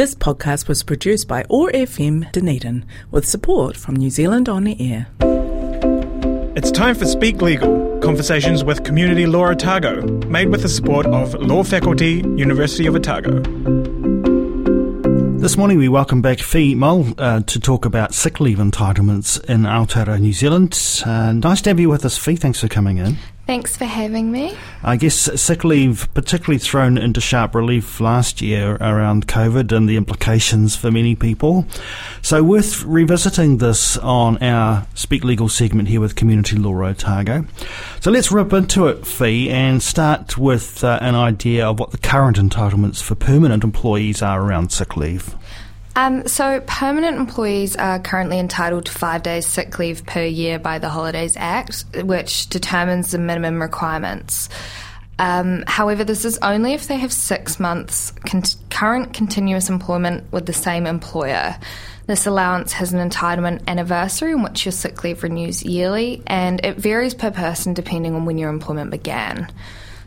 This podcast was produced by OAR FM Dunedin with support from New Zealand On the Air. It's time for Speak Legal, conversations with Community Law Otago, made with the support of Law Faculty, University of Otago. This morning we welcome back Fi Muhl uh, to talk about sick leave entitlements in Aotearoa, New Zealand. Uh, nice to have you with us, Fi. Thanks for coming in. Thanks for having me. I guess sick leave, particularly thrown into sharp relief last year around COVID and the implications for many people. So, worth revisiting this on our Speak Legal segment here with Community Law Otago. So, let's rip into it, Fi, and start with uh, an idea of what the current entitlements for permanent employees are around sick leave. Um, so, permanent employees are currently entitled to five days sick leave per year by the Holidays Act, which determines the minimum requirements. Um, however, this is only if they have six months con- current continuous employment with the same employer. This allowance has an entitlement anniversary in which your sick leave renews yearly, and it varies per person depending on when your employment began.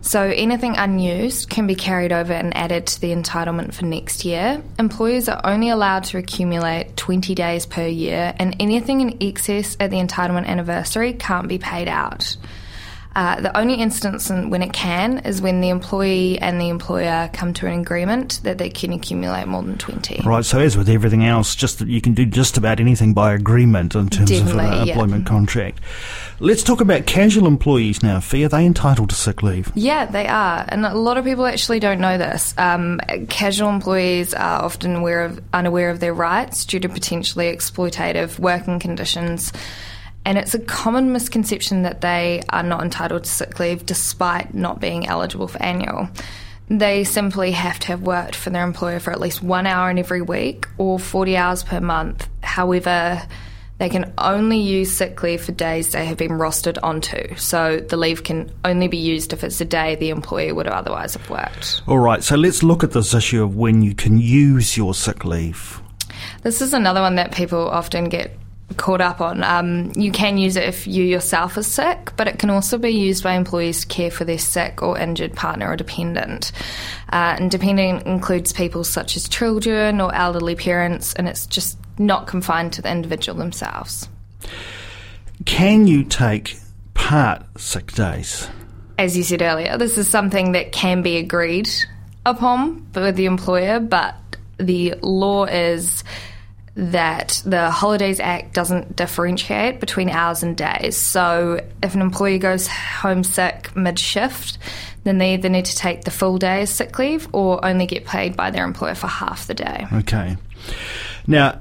So anything unused can be carried over and added to the entitlement for next year. Employers are only allowed to accumulate 20 days per year, and anything in excess at the entitlement anniversary can't be paid out. Uh, the only instance when it can is when the employee and the employer come to an agreement that they can accumulate more than 20. Right, so as with everything else, just you can do just about anything by agreement in terms Definitely, of an yeah. employment contract. Let's talk about casual employees now. Fi, are they entitled to sick leave? Yeah, they are, and a lot of people actually don't know this. Um, casual employees are often aware of, unaware of their rights due to potentially exploitative working conditions. And it's a common misconception that they are not entitled to sick leave despite not being eligible for annual. They simply have to have worked for their employer for at least one hour in every week or 40 hours per month. However, they can only use sick leave for days they have been rostered onto. So the leave can only be used if it's a day the employee would otherwise have worked. All right, so let's look at this issue of when you can use your sick leave. This is another one that people often get caught up on. Um, you can use it if you yourself are sick, but it can also be used by employees to care for their sick or injured partner or dependent. Uh, and dependent includes people such as children or elderly parents, and it's just not confined to the individual themselves. Can you take part sick days? As you said earlier, this is something that can be agreed upon with the employer, but the law is that the Holidays Act doesn't differentiate between hours and days. So if an employee goes home sick mid shift, then they either need to take the full day as sick leave or only get paid by their employer for half the day. Okay. Now,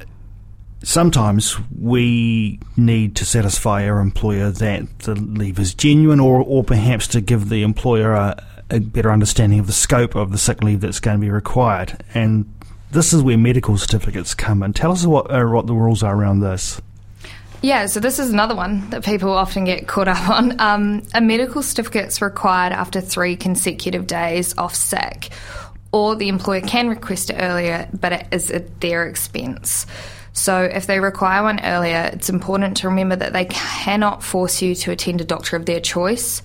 sometimes we need to satisfy our employer that the leave is genuine or, or perhaps to give the employer a, a better understanding of the scope of the sick leave that's going to be required. And this is where medical certificates come in. Tell us what, uh, what the rules are around this. Yeah, so this is another one that people often get caught up on. Um, a medical certificate is required after three consecutive days off sick, or the employer can request it earlier, but it is at their expense. So, if they require one earlier, it's important to remember that they cannot force you to attend a doctor of their choice.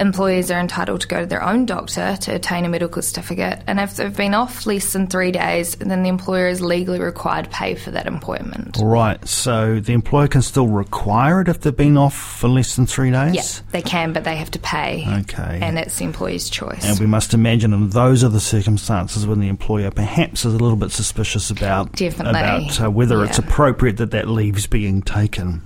Employees are entitled to go to their own doctor to obtain a medical certificate, and if they've been off less than three days, then the employer is legally required to pay for that appointment. All right, so the employer can still require it if they've been off for less than three days? Yeah, they can, but they have to pay. Okay. And it's the employee's choice. And we must imagine, and those are the circumstances when the employer perhaps is a little bit suspicious about Definitely. about uh, whether it's appropriate that that leave's being taken.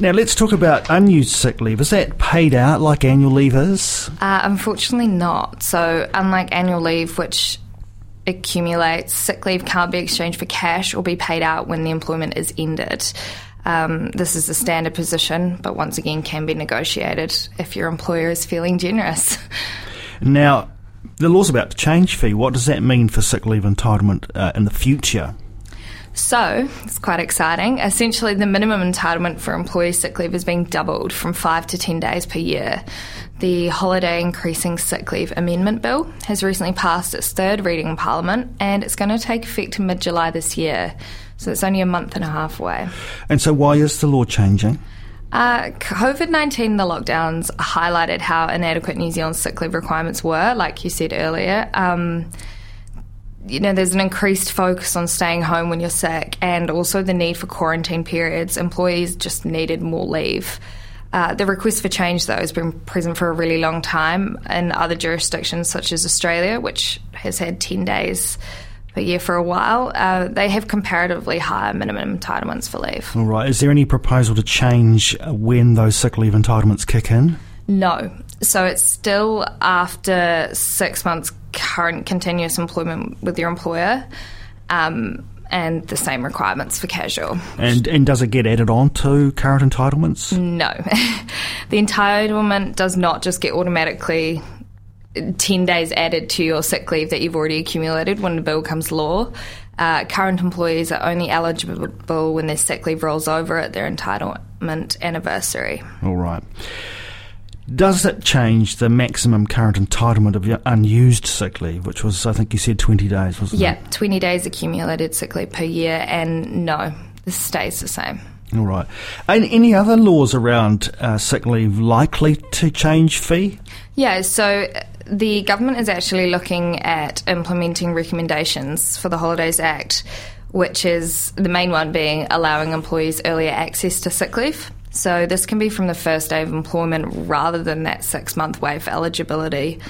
Now let's talk about unused sick leave. Is that paid out like annual leave is? Uh, unfortunately, not. So, unlike annual leave, which accumulates, sick leave can't be exchanged for cash or be paid out when the employment is ended. Um, this is the standard position, but once again can be negotiated if your employer is feeling generous. Now, the law's about to change Fi. What does that mean for sick leave entitlement uh, in the future? So, it's quite exciting. Essentially, the minimum entitlement for employee sick leave is being doubled from 5 to 10 days per year. The Holiday Increasing Sick Leave Amendment Bill has recently passed its third reading in Parliament and it's going to take effect in mid July this year. So, it's only a month and a half away. And so, why is the law changing? Uh, COVID 19, the lockdowns highlighted how inadequate New Zealand's sick leave requirements were, like you said earlier. Um, you know, there's an increased focus on staying home when you're sick and also the need for quarantine periods. Employees just needed more leave. Uh, the request for change, though, has been present for a really long time in other jurisdictions, such as Australia, which has had 10 days per year for a while. Uh, they have comparatively higher minimum entitlements for leave. All right. Is there any proposal to change when those sick leave entitlements kick in? No. So it's still after six months current continuous employment with your employer. Um, and the same requirements for casual. And and does it get added on to current entitlements? No. the entitlement does not just get automatically 10 days added to your sick leave that you've already accumulated when the bill comes law. Uh, current employees are only eligible when their sick leave rolls over at their entitlement anniversary. All right. Does it change the maximum current entitlement of your unused sick leave, which was, I think you said, 20 days, wasn't yeah, it? Yeah, 20 days accumulated sick leave per year, and no, this stays the same. All right. And any other laws around uh, sick leave likely to change Fi? Yeah, so uh, the government is actually looking at implementing recommendations for the Holidays Act, which is the main one being allowing employees earlier access to sick leave. So this can be from the first day of employment rather than that six month wait for eligibility.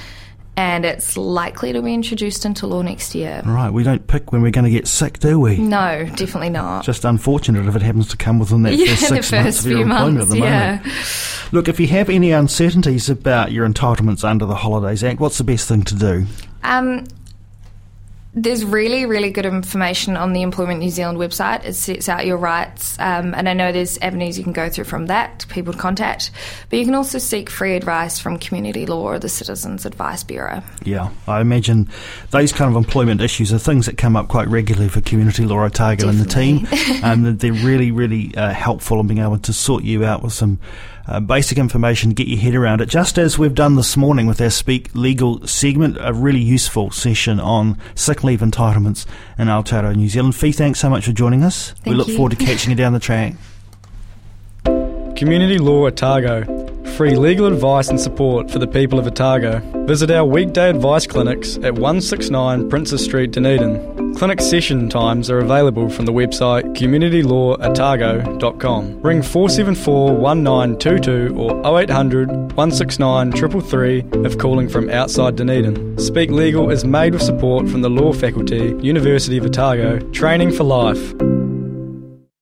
And it's likely to be introduced into law next year. Right, we don't pick when we're going to get sick, do we? No, definitely not. Just unfortunate if it happens to come within that yeah, first six first months of your employment months, at the yeah. moment. Look, if you have any uncertainties about your entitlements under the Holidays Act, what's the best thing to do? Um, there's really, really good information on the Employment New Zealand website. It sets out your rights, um, and I know there's avenues you can go through from that, to people to contact. But you can also seek free advice from Community Law or the Citizens Advice Bureau. Yeah, I imagine those kind of employment issues are things that come up quite regularly for Community Law Otago and the team. and they're really, really uh, helpful in being able to sort you out with some uh, basic information, to get your head around it, just as we've done this morning with our Speak Legal segment, a really useful session on sick leave entitlements in Aotearoa, New Zealand. Fi, thanks so much for joining us. Thank we look you. forward to catching you down the track. Community Law Otago. Free legal advice and support for the people of Otago. Visit our weekday advice clinics at 169 Princes Street, Dunedin. Clinic session times are available from the website communitylawotago.com. Ring 474 1922 or 0800 169 333 if calling from outside Dunedin. Speak Legal is made with support from the Law Faculty, University of Otago, training for life.